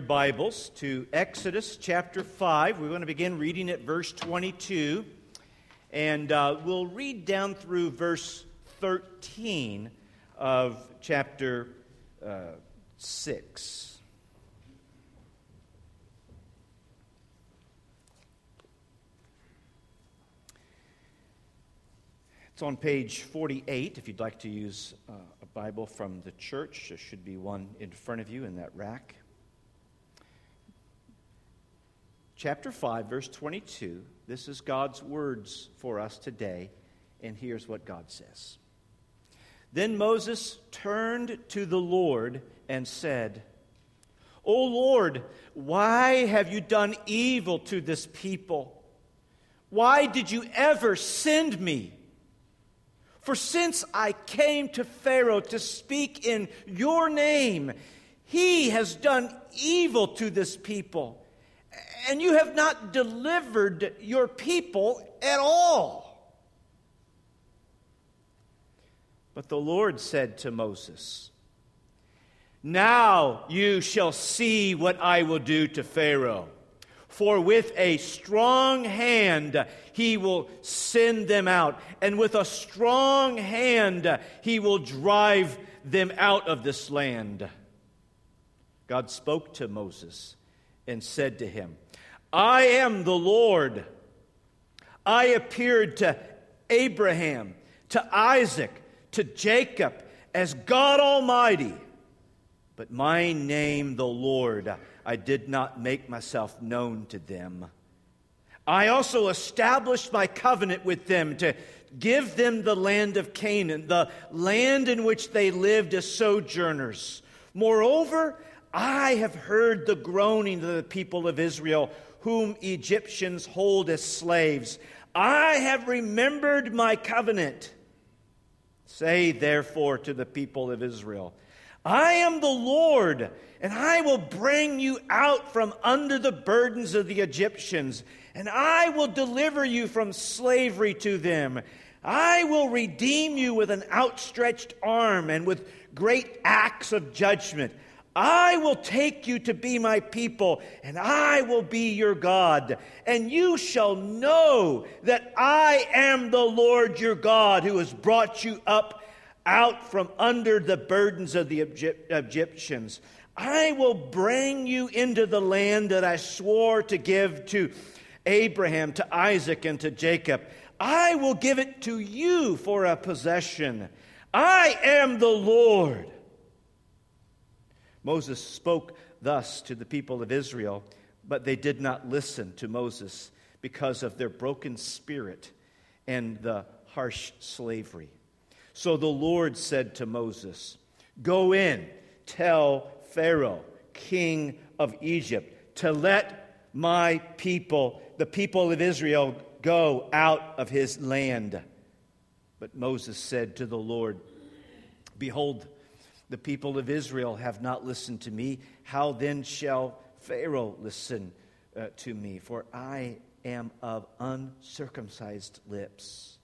Bibles to Exodus chapter 5. We're going to begin reading at verse 22, and uh, we'll read down through verse 13 of chapter uh, 6. It's on page 48 if you'd like to use uh, a Bible from the church. There should be one in front of you in that rack. Chapter 5, verse 22. This is God's words for us today, and here's what God says. Then Moses turned to the Lord and said, O Lord, why have you done evil to this people? Why did you ever send me? For since I came to Pharaoh to speak in your name, he has done evil to this people and you have not delivered your people at all. But the Lord said to Moses, Now you shall see what I will do to Pharaoh. For with a strong hand he will send them out, and with a strong hand he will drive them out of this land. God spoke to Moses and said to him, I am the Lord. I appeared to Abraham, to Isaac, to Jacob as God Almighty. But my name, the Lord, I did not make myself known to them. I also established my covenant with them to give them the land of Canaan, the land in which they lived as sojourners. Moreover, I have heard the groaning of the people of Israel, whom Egyptians hold as slaves. I have remembered my covenant. Say, therefore, to the people of Israel, I am the Lord, and I will bring you out from under the burdens of the Egyptians, and I will deliver you from slavery to them. I will redeem you with an outstretched arm and with great acts of judgment. I will take you to be my people, and I will be your God. And you shall know that I am the Lord your God who has brought you up out from under the burdens of the Egyptians. I will bring you into the land that I swore to give to Abraham, to Isaac, and to Jacob. I will give it to you for a possession. I am the Lord. Moses spoke thus to the people of Israel, but they did not listen to Moses because of their broken spirit and the harsh slavery. So the Lord said to Moses, Go in, tell Pharaoh, king of Egypt, to let my people, the people of Israel, go out of his land. But Moses said to the Lord, Behold, the people of Israel have not listened to me. How then shall Pharaoh listen uh, to me? For I am of uncircumcised lips.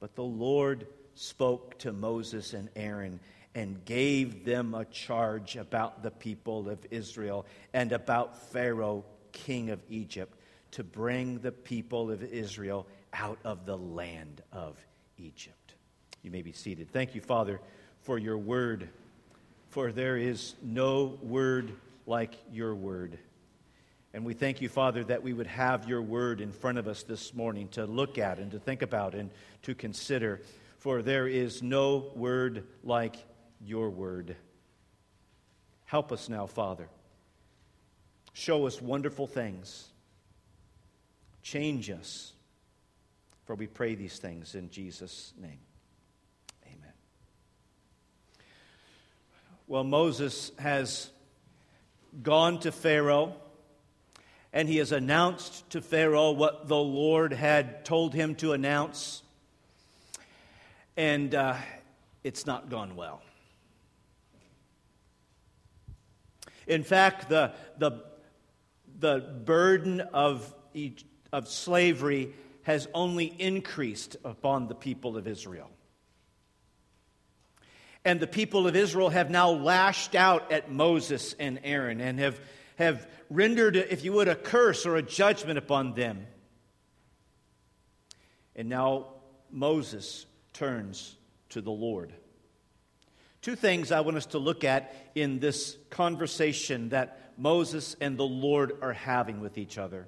But the Lord spoke to Moses and Aaron and gave them a charge about the people of Israel and about Pharaoh, king of Egypt, to bring the people of Israel out of the land of Egypt. You may be seated. Thank you, Father, for your word for there is no word like your word. And we thank you, Father, that we would have your word in front of us this morning to look at and to think about and to consider. For there is no word like your word. Help us now, Father. Show us wonderful things. Change us. For we pray these things in Jesus' name. Well, Moses has gone to Pharaoh and he has announced to Pharaoh what the Lord had told him to announce. And uh, it's not gone well. In fact, the, the, the burden of, of slavery has only increased upon the people of Israel. And the people of Israel have now lashed out at Moses and Aaron and have, have rendered, if you would, a curse or a judgment upon them. And now Moses turns to the Lord. Two things I want us to look at in this conversation that Moses and the Lord are having with each other.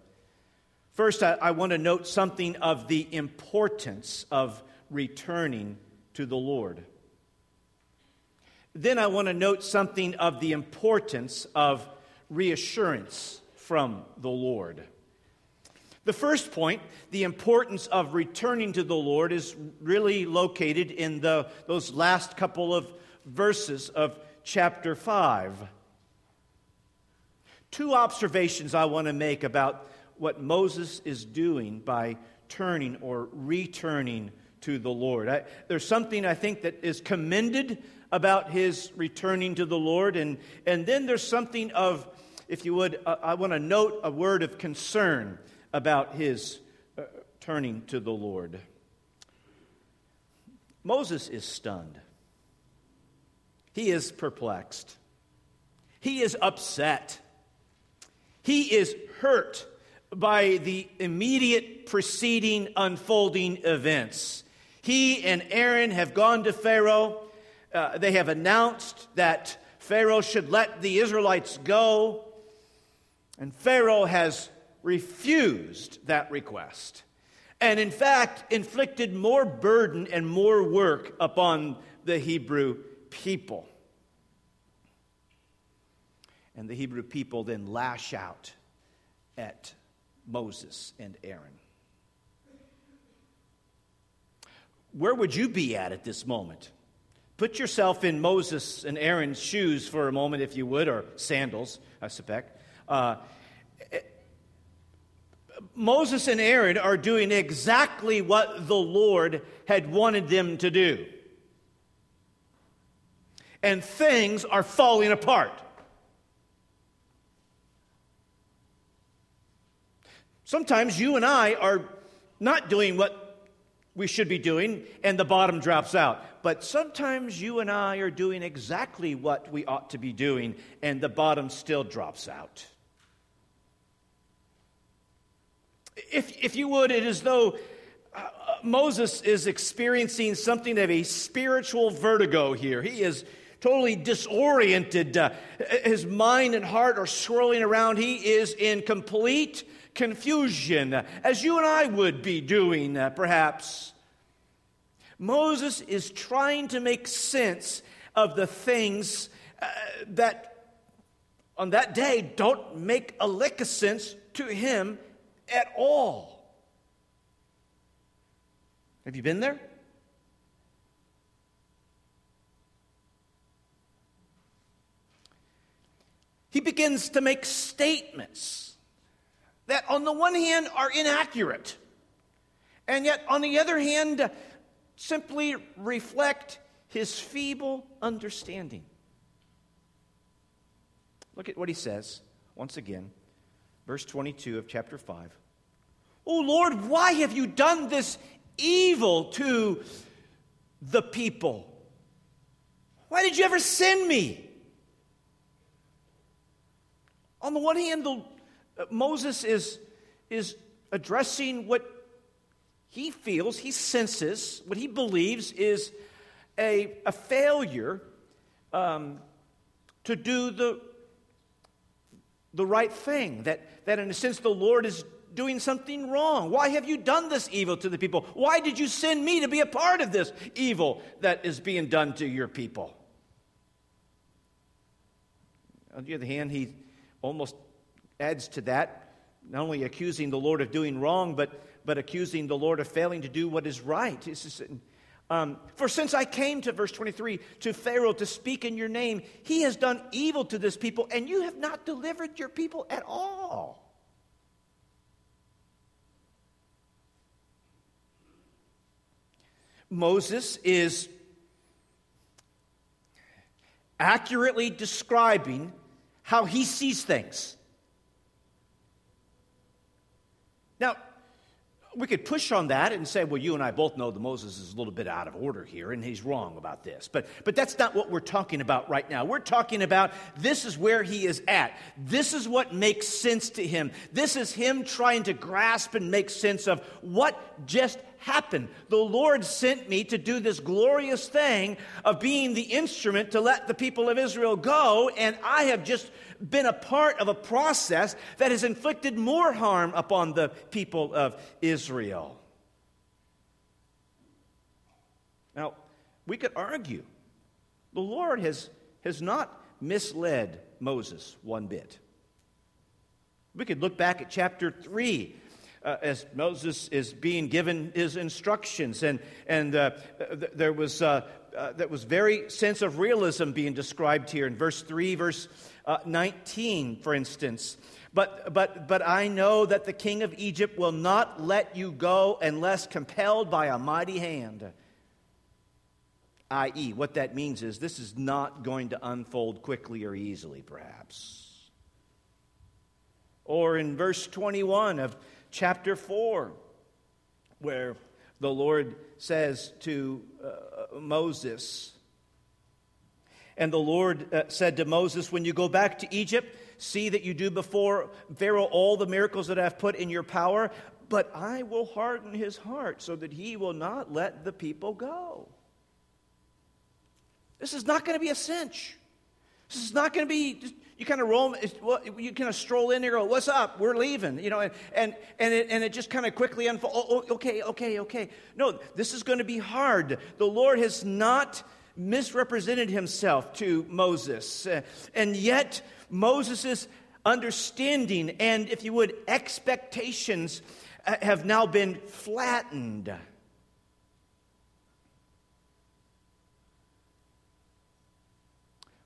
First, I, I want to note something of the importance of returning to the Lord. Then I want to note something of the importance of reassurance from the Lord. The first point, the importance of returning to the Lord, is really located in the, those last couple of verses of chapter 5. Two observations I want to make about what Moses is doing by turning or returning to the Lord. I, there's something I think that is commended about his returning to the Lord, and, and then there's something of, if you would, uh, I want to note a word of concern about his uh, turning to the Lord. Moses is stunned. He is perplexed. He is upset. He is hurt by the immediate preceding unfolding events. He and Aaron have gone to Pharaoh. Uh, they have announced that Pharaoh should let the Israelites go. And Pharaoh has refused that request. And in fact, inflicted more burden and more work upon the Hebrew people. And the Hebrew people then lash out at Moses and Aaron. Where would you be at at this moment? Put yourself in Moses and Aaron's shoes for a moment, if you would, or sandals, I suspect. Uh, Moses and Aaron are doing exactly what the Lord had wanted them to do. And things are falling apart. Sometimes you and I are not doing what we should be doing, and the bottom drops out. But sometimes you and I are doing exactly what we ought to be doing, and the bottom still drops out. If, if you would, it is though uh, Moses is experiencing something of a spiritual vertigo here. He is totally disoriented. Uh, his mind and heart are swirling around. He is in complete confusion, as you and I would be doing, uh, perhaps. Moses is trying to make sense of the things uh, that on that day don't make a lick of sense to him at all. Have you been there? He begins to make statements that, on the one hand, are inaccurate, and yet, on the other hand, uh, simply reflect his feeble understanding. Look at what he says once again, verse 22 of chapter 5. Oh Lord, why have you done this evil to the people? Why did you ever send me? On the one hand, the Moses is, is addressing what he feels, he senses, what he believes is a, a failure um, to do the, the right thing. That, that, in a sense, the Lord is doing something wrong. Why have you done this evil to the people? Why did you send me to be a part of this evil that is being done to your people? On the other hand, he almost adds to that, not only accusing the Lord of doing wrong, but, but accusing the Lord of failing to do what is right. Just, um, For since I came to verse 23 to Pharaoh to speak in your name, he has done evil to this people, and you have not delivered your people at all. Moses is accurately describing how he sees things. Now, We could push on that and say, well, you and I both know that Moses is a little bit out of order here and he's wrong about this. But, but that's not what we're talking about right now. We're talking about this is where he is at. This is what makes sense to him. This is him trying to grasp and make sense of what just happened. The Lord sent me to do this glorious thing of being the instrument to let the people of Israel go, and I have just been a part of a process that has inflicted more harm upon the people of Israel. Now, we could argue the Lord has, has not misled Moses one bit. We could look back at chapter 3 uh, as Moses is being given his instructions, and, and uh, th- there was uh, uh, that was very sense of realism being described here in verse 3, verse uh, 19, for instance. But, but, but I know that the king of Egypt will not let you go unless compelled by a mighty hand. I.e., what that means is this is not going to unfold quickly or easily, perhaps. Or in verse 21 of chapter 4, where the Lord says to uh, Moses, and the Lord uh, said to Moses, When you go back to Egypt, see that you do before Pharaoh all the miracles that I've put in your power, but I will harden his heart so that he will not let the people go. This is not going to be a cinch. Is not going to be you kind of roll, you kind of stroll in there, go, "What's up? We're leaving," you know, and and and it, and it just kind of quickly unfolds. Oh, oh, okay, okay, okay. No, this is going to be hard. The Lord has not misrepresented Himself to Moses, uh, and yet Moses's understanding and, if you would, expectations uh, have now been flattened.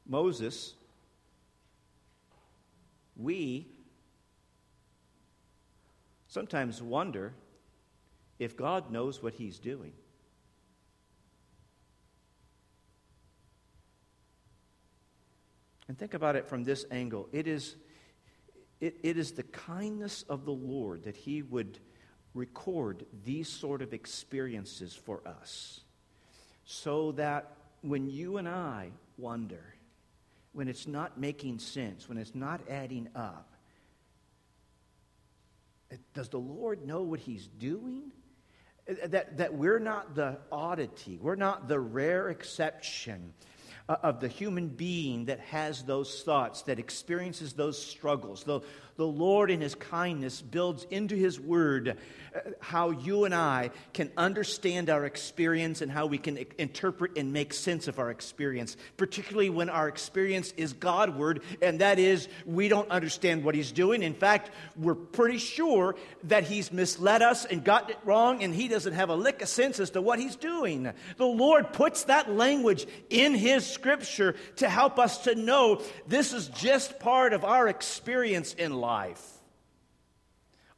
Moses we sometimes wonder if God knows what He's doing. And think about it from this angle. It is, it, it is the kindness of the Lord that He would record these sort of experiences for us so that when you and I wonder, when it's not making sense, when it's not adding up, does the Lord know what He's doing? Uh, that, that we're not the oddity, we're not the rare exception uh, of the human being that has those thoughts, that experiences those struggles. The, Lord, in His kindness, builds into His Word uh, how you and I can understand our experience and how we can interpret and make sense of our experience, particularly when our experience is Godward, and that is, we don't understand what He's doing. In fact, we're pretty sure that He's misled us and gotten it wrong, and He doesn't have a lick of sense as to what He's doing. The Lord puts that language in His Scripture to help us to know this is just part of our experience in life life.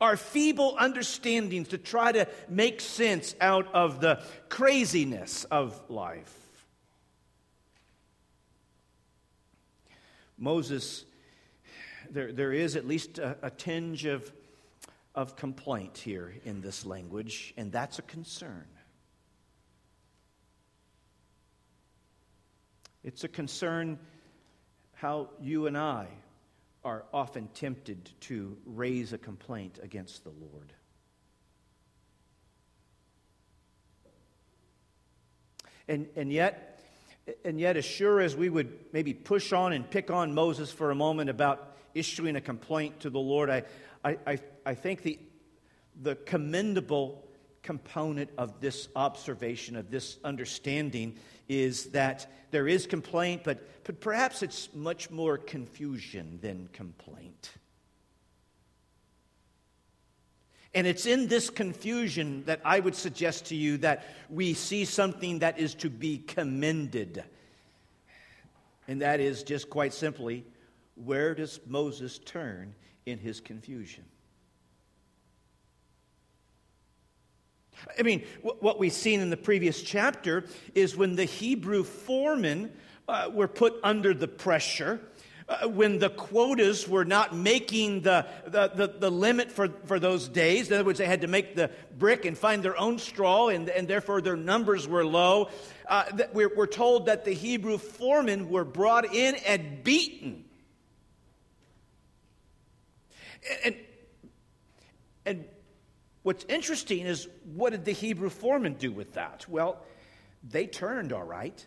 Our feeble understandings to try to make sense out of the craziness of life. Moses, there, there is at least a, a tinge of, of complaint here in this language, and that's a concern. It's a concern how you and I are often tempted to raise a complaint against the Lord. And, and yet, and yet, as sure as we would maybe push on and pick on Moses for a moment about issuing a complaint to the Lord, I, I, I think the, the commendable component of this observation, of this understanding, is that there is complaint, but, but perhaps it's much more confusion than complaint. And it's in this confusion that I would suggest to you that we see something that is to be commended. And that is just quite simply where does Moses turn in his confusion? I mean, what we've seen in the previous chapter is when the Hebrew foremen uh, were put under the pressure. uh, when the quotas were not making the, the, the, the, limit for, for those days. In other words, they had to make the brick and find their own straw, and, and therefore their numbers were low. Uh, we're, we're told that the Hebrew foremen were brought in and beaten. And, and what's interesting is what did the Hebrew foremen do with that? Well, they turned all right,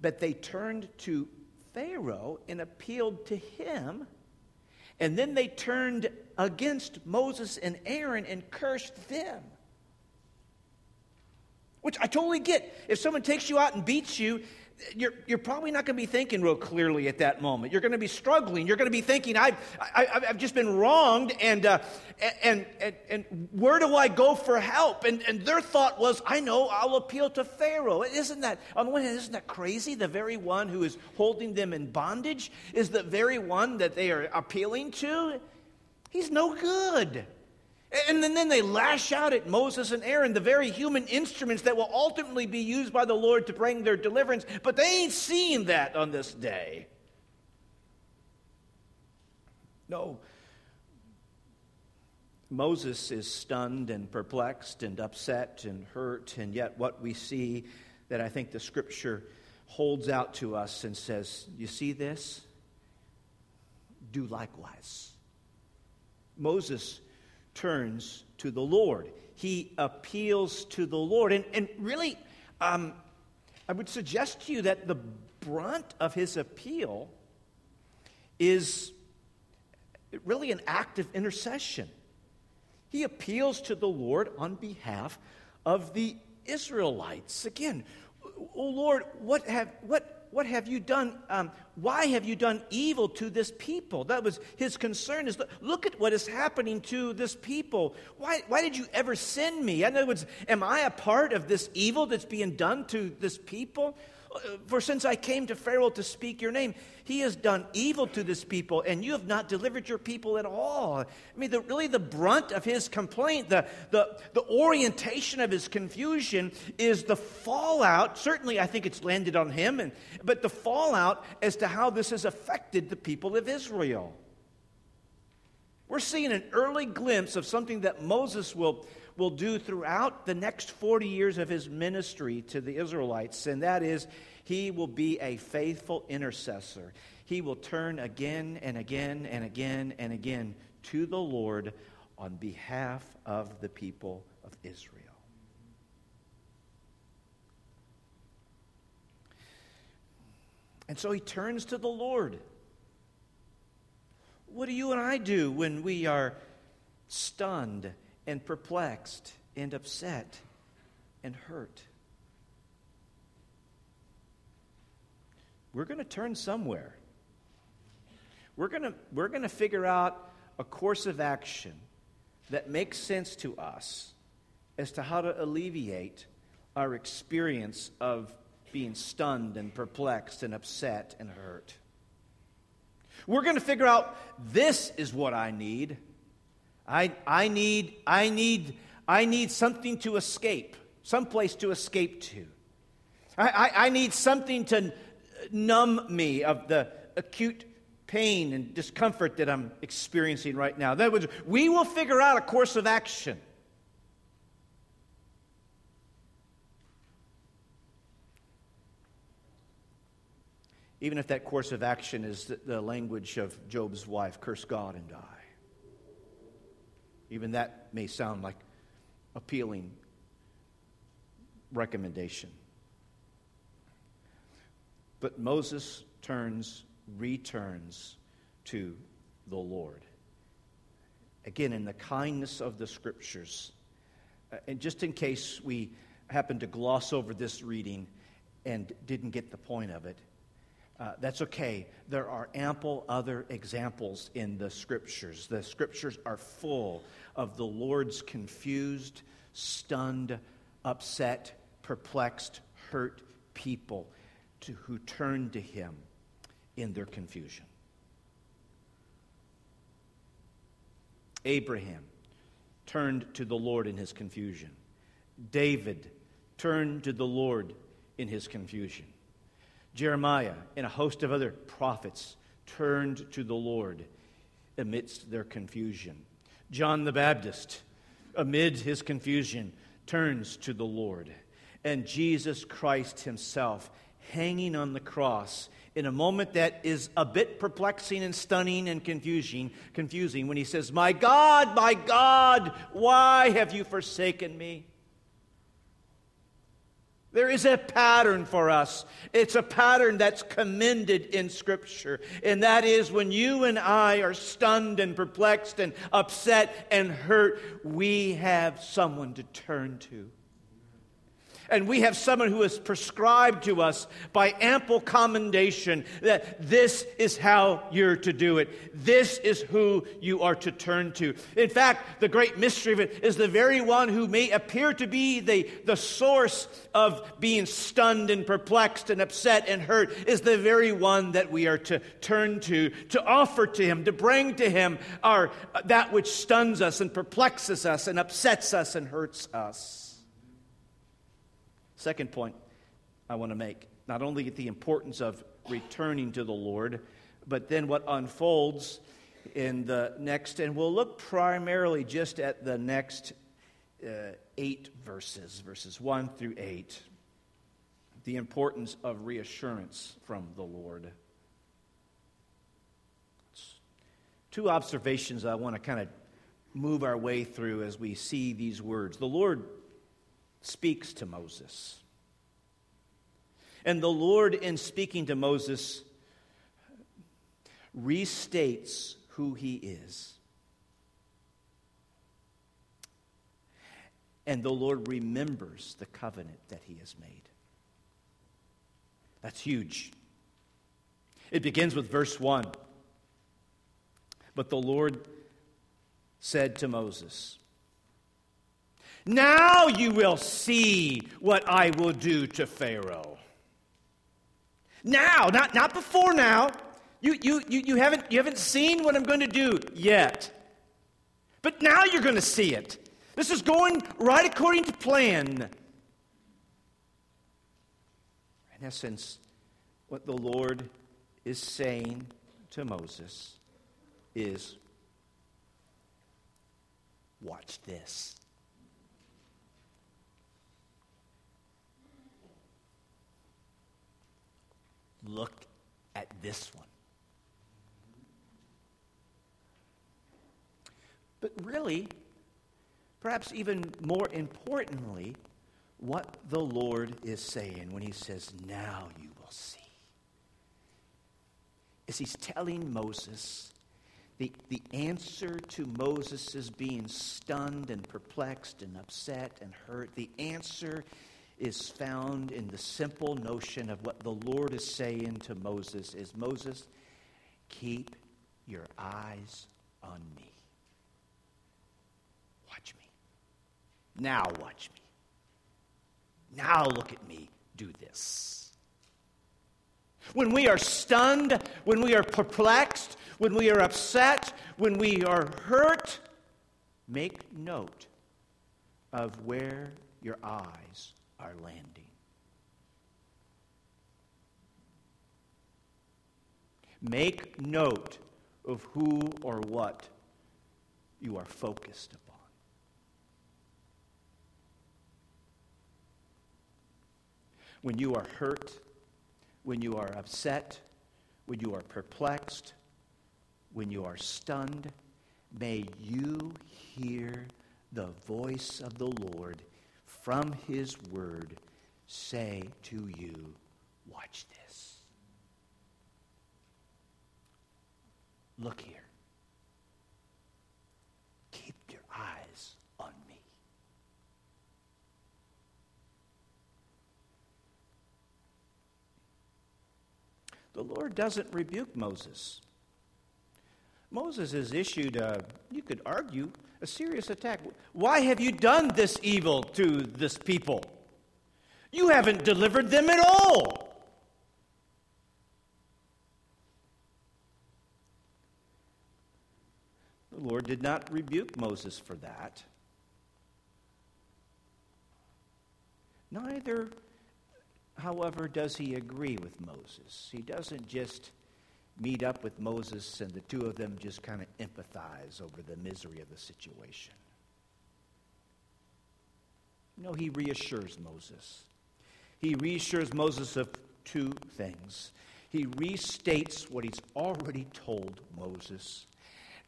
but they turned to Pharaoh and appealed to him. And then they turned against Moses and Aaron and cursed them. Which I totally get. If someone takes you out and beats you, you're, you're probably not going to be thinking real clearly at that moment. You're going to be struggling. You're going to be thinking, I've, I, have i have just been wronged, and, uh, and, and, and where do I go for help? And, and their thought was, I know, I'll appeal to Pharaoh. Isn't that, on the one hand, isn't that crazy? The very one who is holding them in bondage is the very one that they are appealing to. He's no good. And then they lash out at Moses and Aaron, the very human instruments that will ultimately be used by the Lord to bring their deliverance. But they ain't seeing that on this day. No. Moses is stunned and perplexed and upset and hurt, and yet what we see that I think the scripture holds out to us and says, You see this? Do likewise. Moses turns to the Lord. He appeals to the Lord. And, and really, um, I would suggest to you that the brunt of his appeal is really an act of intercession. He appeals to the Lord on behalf of the Israelites. Again, oh Lord, what have, what what have you done? Um, why have you done evil to this people? That was his concern is look at what is happening to this people. Why, why did you ever send me? In other words, am I a part of this evil that's being done to this people? For since I came to Pharaoh to speak your name, he has done evil to this people, and you have not delivered your people at all. I mean, the, really, the brunt of his complaint, the, the, the orientation of his confusion is the fallout. Certainly, I think it's landed on him, and, but the fallout as to how this has affected the people of Israel. We're seeing an early glimpse of something that Moses will will do throughout the next 40 years of his ministry to the Israelites, and that is he will be a faithful intercessor. He will turn again and again and again and again to the Lord on behalf of the people of Israel. And so he turns to the Lord. What do you and I do when we are stunned and perplexed and upset and hurt. We're going to turn somewhere. We're going to, we're going to figure out a course of action that makes sense to us as to how to alleviate our experience of being stunned and perplexed and upset and hurt. We're going to figure out this is what I need. I, I, need, I, need, I need something to escape, some place to escape to. I, I, I need something to numb me of the acute pain and discomfort that I'm experiencing right now. Other words, we will figure out a course of action. Even if that course of action is the language of Job's wife curse God and die. Even that may sound like appealing recommendation. But Moses turns, returns to the Lord. Again, in the kindness of the scriptures. Uh, and just in case we happen to gloss over this reading and didn't get the point of it, uh, that's okay. There are ample other examples in the scriptures. The scriptures are full of the Lord's confused, stunned, upset, perplexed, hurt people to, who turn to Him in their confusion. Abraham turned to the Lord in his confusion. David turned to the Lord in his confusion. Jeremiah and a host of other prophets turned to the Lord amidst their confusion. John the Baptist, amid his confusion, turns to the Lord. And Jesus Christ himself, hanging on the cross, in a moment that is a bit perplexing and stunning and confusing, confusing when he says, My God, my God, why have you forsaken me? There is a pattern for us. It's a pattern that's commended in Scripture. And that is when you and I are stunned and perplexed and upset and hurt, we have someone to turn to. And we have someone who is prescribed to us by ample commendation that this is how you're to do it. This is who you are to turn to. In fact, the great mystery of it is the very one who may appear to be the, the source of being stunned and perplexed and upset and hurt is the very one that we are to turn to, to offer to him, to bring to him our, that which stuns us and perplexes us and upsets us and hurts us. Second point I want to make not only the importance of returning to the Lord, but then what unfolds in the next, and we'll look primarily just at the next uh, eight verses, verses 1 through 8. The importance of reassurance from the Lord. Two observations I want to kind of move our way through as we see these words. The Lord speaks to Moses. And the Lord, in speaking to Moses, restates who he is. And the Lord remembers the covenant that he has made. That's huge. It begins with verse 1. But the Lord said to Moses, now you will see what I will do to Pharaoh. Now, not, not before now. You, you, you, you, haven't, you haven't seen what I'm going to do yet. But now you're going to see it. This is going right according to plan. In essence, what the Lord is saying to Moses is watch this. Look at this one. But really, perhaps even more importantly, what the Lord is saying when he says, Now you will see, is he's telling Moses the, the answer to Moses' being stunned and perplexed and upset and hurt, the answer is found in the simple notion of what the Lord is saying to Moses is Moses, keep your eyes on me. Watch me. Now watch me. Now look at me do this. When we are stunned, when we are perplexed, when we are upset, when we are hurt, make note of where your eyes are landing. Make note of who or what you are focused upon. When you are hurt, when you are upset, when you are perplexed, when you are stunned, may you hear the voice of the Lord from his word say to you, Watch this. Look here. Keep your eyes on me. The Lord doesn't rebuke Moses. Moses has issued, a, you could argue, a serious attack. Why have you done this evil to this people? You haven't delivered them at all. The Lord did not rebuke Moses for that. Neither, however, does he agree with Moses. He doesn't just meet up with Moses, and the two of them just kind of empathize over the misery of the situation. No, he reassures Moses. He reassures Moses of two things. He restates what he's already told Moses,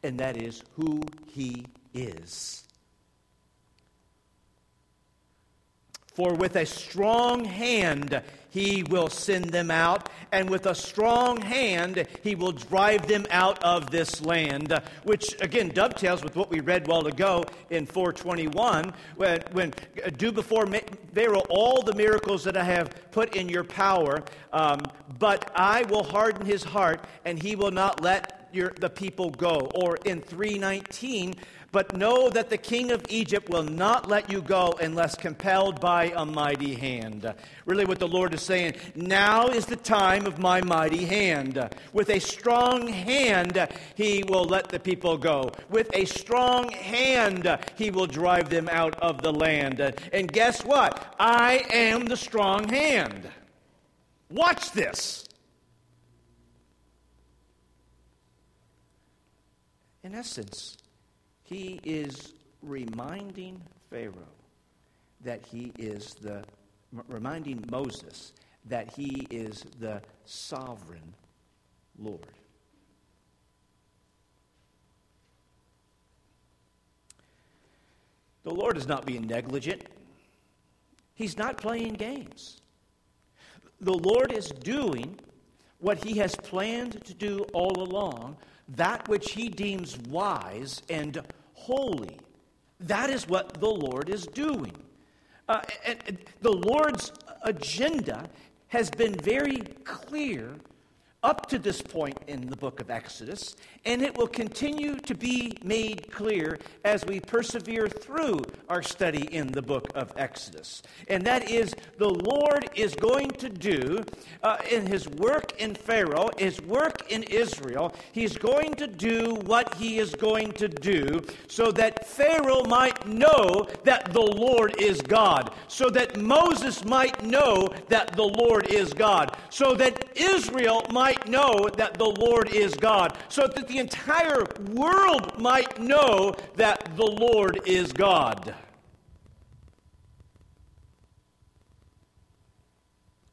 and that is who he is. For with a strong hand he will send them out, and with a strong hand he will drive them out of this land. Which again dovetails with what we read while ago in 421, when, when do before Pharaoh all the miracles that I have put in your power, um, but I will harden his heart, and he will not let your, the people go. Or in 319, but know that the king of Egypt will not let you go unless compelled by a mighty hand. Really, what the Lord is saying, now is the time of my mighty hand. With a strong hand, he will let the people go. With a strong hand, he will drive them out of the land. And guess what? I am the strong hand. Watch this. In essence, he is reminding Pharaoh that he is the, reminding Moses that he is the sovereign Lord. The Lord is not being negligent. He's not playing games. The Lord is doing what he has planned to do all along, that which he deems wise and holy. That is what the Lord is doing. Uh, and, and the Lord's agenda has been very clear up to this point in the book of Exodus, and it will continue to be made clear as we persevere through our study in the book of Exodus. And that is, the Lord is going to do uh, in his work in Pharaoh, his work in Israel, he's going to do what he is going to do so that Pharaoh might know that the Lord is God, so that Moses might know that the Lord is God, so that Israel might might know that the Lord is God, so that the entire world might know that the Lord is God.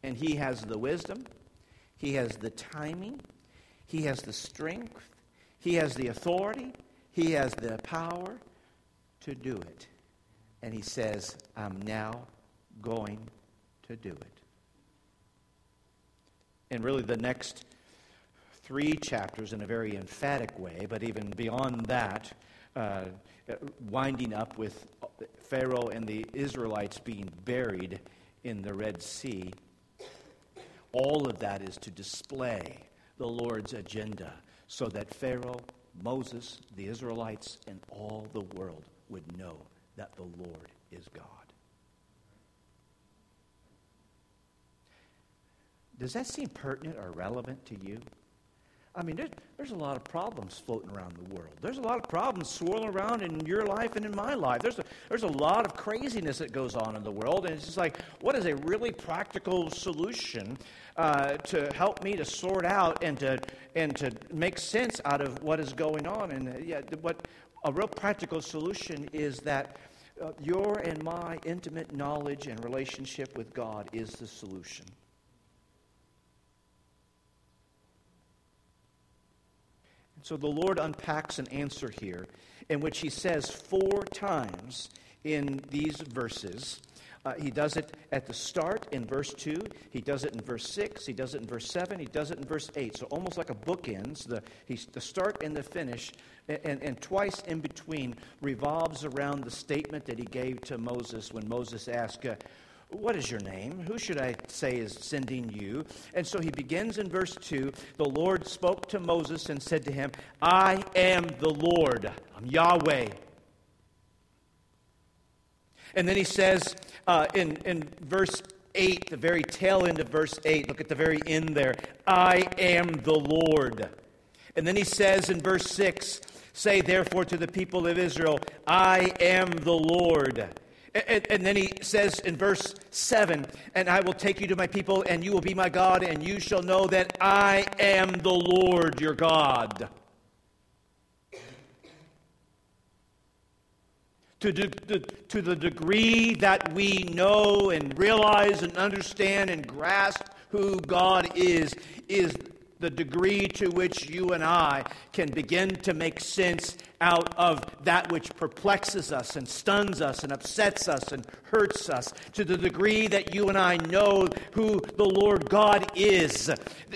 And He has the wisdom, He has the timing, He has the strength, He has the authority, He has the power to do it. And He says, I'm now going to do it. And really the next three chapters in a very emphatic way, but even beyond that, uh, winding up with Pharaoh and the Israelites being buried in the Red Sea. All of that is to display the Lord's agenda so that Pharaoh, Moses, the Israelites, and all the world would know that the Lord is God. Does that seem pertinent or relevant to you? I mean, there's, there's a lot of problems floating around the world. There's a lot of problems swirling around in your life and in my life. There's a, there's a lot of craziness that goes on in the world. And it's just like, what is a really practical solution uh, to help me to sort out and to, and to make sense out of what is going on? And uh, yeah, what a real practical solution is that uh, your and my intimate knowledge and relationship with God is the solution. So the Lord unpacks an answer here in which he says four times in these verses. Uh, he does it at the start in verse 2. He does it in verse 6. He does it in verse 7. He does it in verse 8. So almost like a bookends, the, the start and the finish, and, and, and twice in between revolves around the statement that he gave to Moses when Moses asked, uh, what is your name? Who should I say is sending you? And so he begins in verse 2 The Lord spoke to Moses and said to him, I am the Lord, I'm Yahweh. And then he says uh, in, in verse 8, the very tail end of verse 8, look at the very end there, I am the Lord. And then he says in verse 6, Say therefore to the people of Israel, I am the Lord. And, and, then he says in verse 7 And I will take you to my people, and you will be my God, and you shall know that I am the Lord your God. To, to, to the degree that we know and realize and understand and grasp who God is, is the degree to which you and I can begin to make sense out of that which perplexes us and stuns us and upsets us and hurts us, to the degree that you and I know who the Lord God is,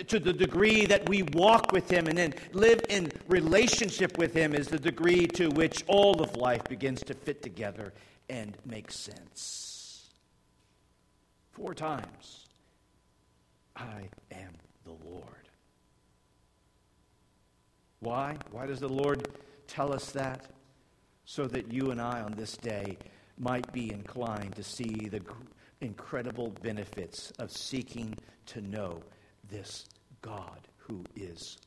to the degree that we walk with Him and then live in relationship with Him, is the degree to which all of life begins to fit together and make sense. Four times, I am the Lord. Why? Why does the Lord tell us that? So that you and I on this day might be inclined to see the incredible benefits of seeking to know this God who is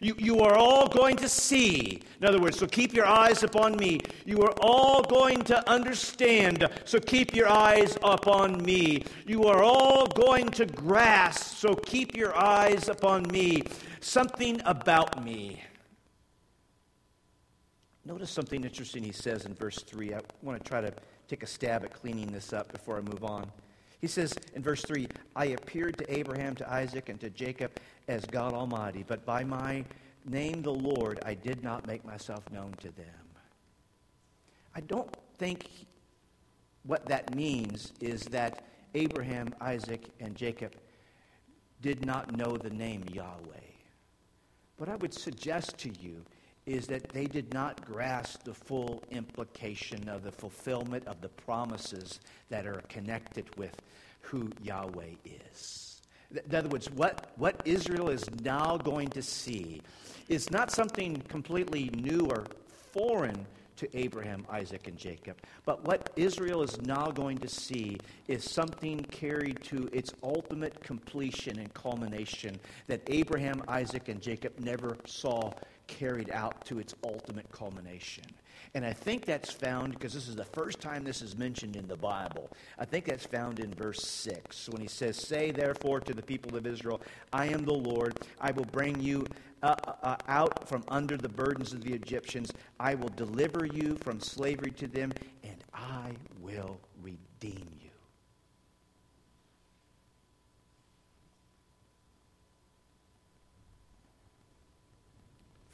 you, you are all going to see. In other words, so keep your eyes upon me. You are all going to understand. So keep your eyes upon me. You are all going to grasp. So keep your eyes upon me. Something about me. Notice something interesting he says in verse 3. I want to try to take a stab at cleaning this up before I move on. He says in verse 3 I appeared to Abraham, to Isaac, and to Jacob as God Almighty, but by my name, the Lord, I did not make myself known to them. I don't think what that means is that Abraham, Isaac, and Jacob did not know the name Yahweh. What I would suggest to you is that they did not grasp the full implication of the fulfillment of the promises that are connected with who Yahweh is. In other words, what, what Israel is now going to see is not something completely new or foreign to Abraham, Isaac, and Jacob. But what Israel is now going to see is something carried to its ultimate completion and culmination that Abraham, Isaac, and Jacob never saw carried out to its ultimate culmination. And I think that's found, because this is the first time this is mentioned in the Bible, I think that's found in verse 6 when he says, Say therefore to the people of Israel, I am the Lord. I will bring you uh, uh, uh, out from under the burdens of the Egyptians. I will deliver you from slavery to them, and I will redeem you.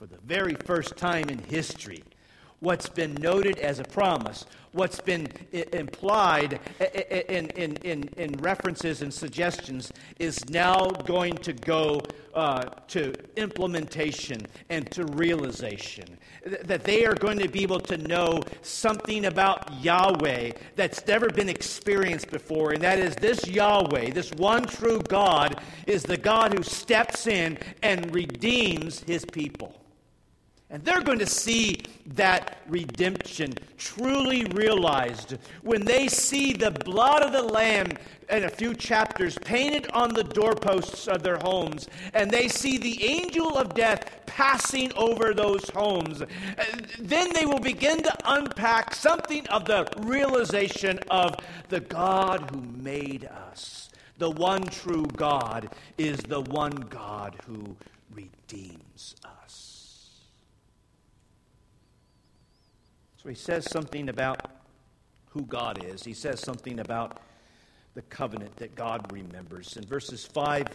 For the very first time in history, what's been noted as a promise, what's been implied in, in, in, in references and suggestions, is now going to go uh, to implementation and to realization. That they are going to be able to know something about Yahweh that's never been experienced before, and that is this Yahweh, this one true God, is the God who steps in and redeems his people. And they're going to see that redemption truly realized when they see the blood of the Lamb in a few chapters painted on the doorposts of their homes, and they see the angel of death passing over those homes. Then they will begin to unpack something of the realization of the God who made us. The one true God is the one God who redeems us. So he says something about who God is. He says something about the covenant that God remembers. In verses 5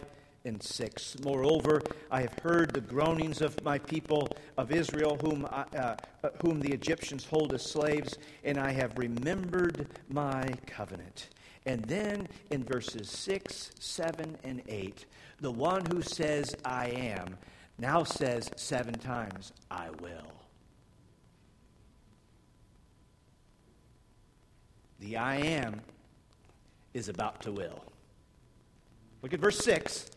and 6, moreover, I have heard the groanings of my people of Israel, whom, I, uh, uh, whom the Egyptians hold as slaves, and I have remembered my covenant. And then in verses 6, 7, and 8, the one who says, I am, now says seven times, I will. The I am is about to will. Look at verse 6.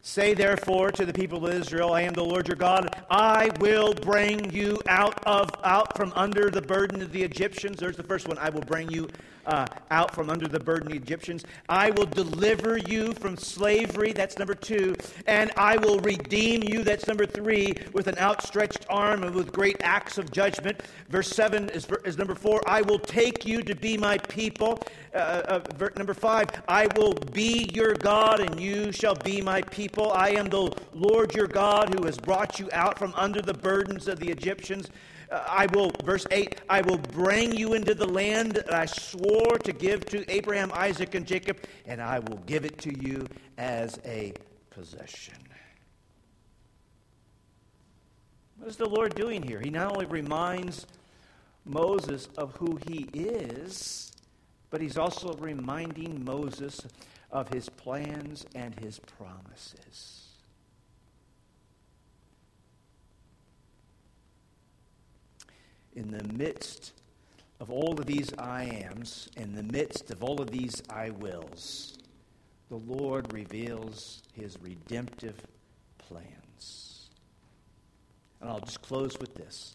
Say therefore to the people of Israel, I am the Lord your God. I will bring you out of out from under the burden of the Egyptians. There's the first one. I will bring you uh, out from under the burden of the Egyptians. I will deliver you from slavery. That's number two. And I will redeem you. That's number three, with an outstretched arm and with great acts of judgment. Verse 7 is, is number four. I will take you to be my people. Uh, uh, number five, I will be your God and you shall be my people. I am the Lord your God who has brought you out from under the burdens of the Egyptians. I will, verse 8, I will bring you into the land that I swore to give to Abraham, Isaac, and Jacob, and I will give it to you as a possession. What is the Lord doing here? He not only reminds Moses of who he is, but he's also reminding Moses of his plans and his promises. In the midst of all of these I ams, in the midst of all of these I wills, the Lord reveals his redemptive plans. And I'll just close with this.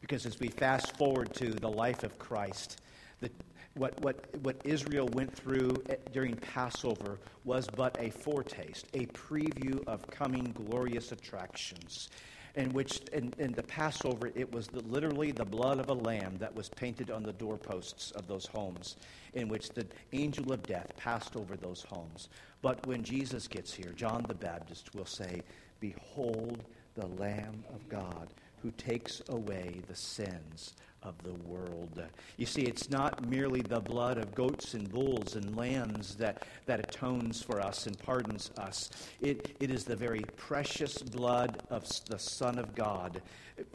Because as we fast forward to the life of Christ, the, what, what, what Israel went through eh, during Passover was but a foretaste, a preview of coming glorious attractions in which in, in the Passover it was the, literally the blood of a lamb that was painted on the doorposts of those homes, in which the angel of death passed over those homes. But when Jesus gets here, John the Baptist will say, Behold the Lamb of God who takes away the sins of the world. You see, it's not merely the blood of goats and bulls and lambs that, that atones for us and pardons us. It, it is the very precious blood of the Son of God.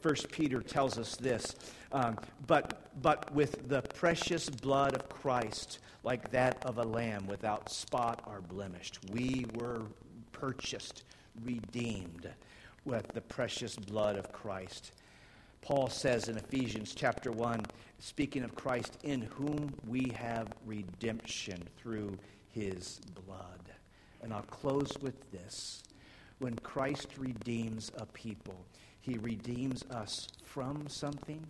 First Peter tells us this. Um, but, but with the precious blood of Christ, like that of a lamb without spot or blemished, we were purchased, redeemed with the precious blood of Christ. Paul says in Ephesians chapter 1, speaking of Christ, in whom we have redemption through his blood. And I'll close with this. When Christ redeems a people, he redeems us from something,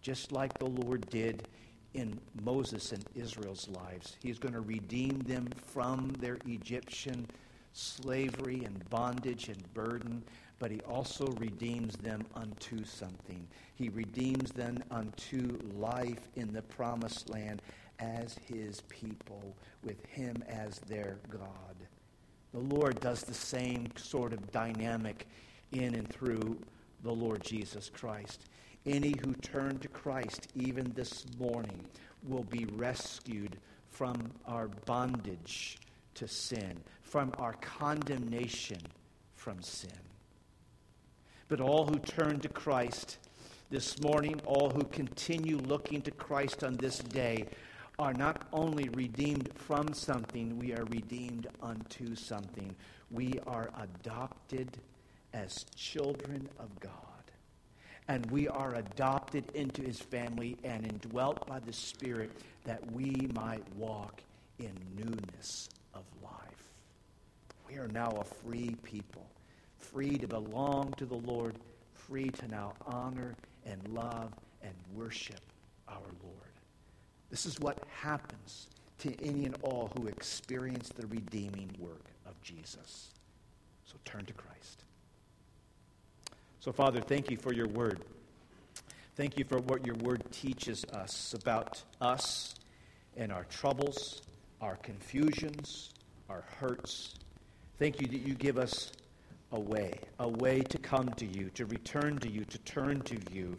just like the Lord did in Moses and Israel's lives. He's going to redeem them from their Egyptian slavery and bondage and burden but he also redeems them unto something. He redeems them unto life in the promised land as his people, with him as their God. The Lord does the same sort of dynamic in and through the Lord Jesus Christ. Any who turn to Christ, even this morning, will be rescued from our bondage to sin, from our condemnation from sin. But all who turn to Christ this morning, all who continue looking to Christ on this day, are not only redeemed from something, we are redeemed unto something. We are adopted as children of God. And we are adopted into his family and indwelt by the Spirit that we might walk in newness of life. We are now a free people free to belong to the Lord, free to now honor and love and worship our Lord. This is what happens to any and all who experience the redeeming work of Jesus. So turn to Christ. So, Father, thank you for your word. Thank you for what your word teaches us about us and our troubles, our confusions, our hurts. Thank you that you give us a way, a way to come to you, to return to you, to turn to you.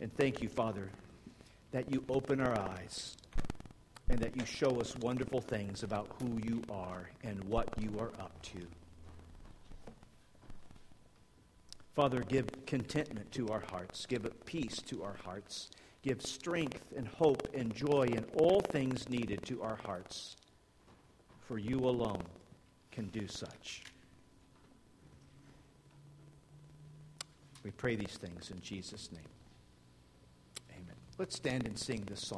And thank you, Father, that you open our eyes and that you show us wonderful things about who you are and what you are up to. Father, give contentment to our hearts, give peace to our hearts, give strength and hope and joy and all things needed to our hearts. For you alone can do such. We pray these things in Jesus' name. Amen. Let's stand and sing this song.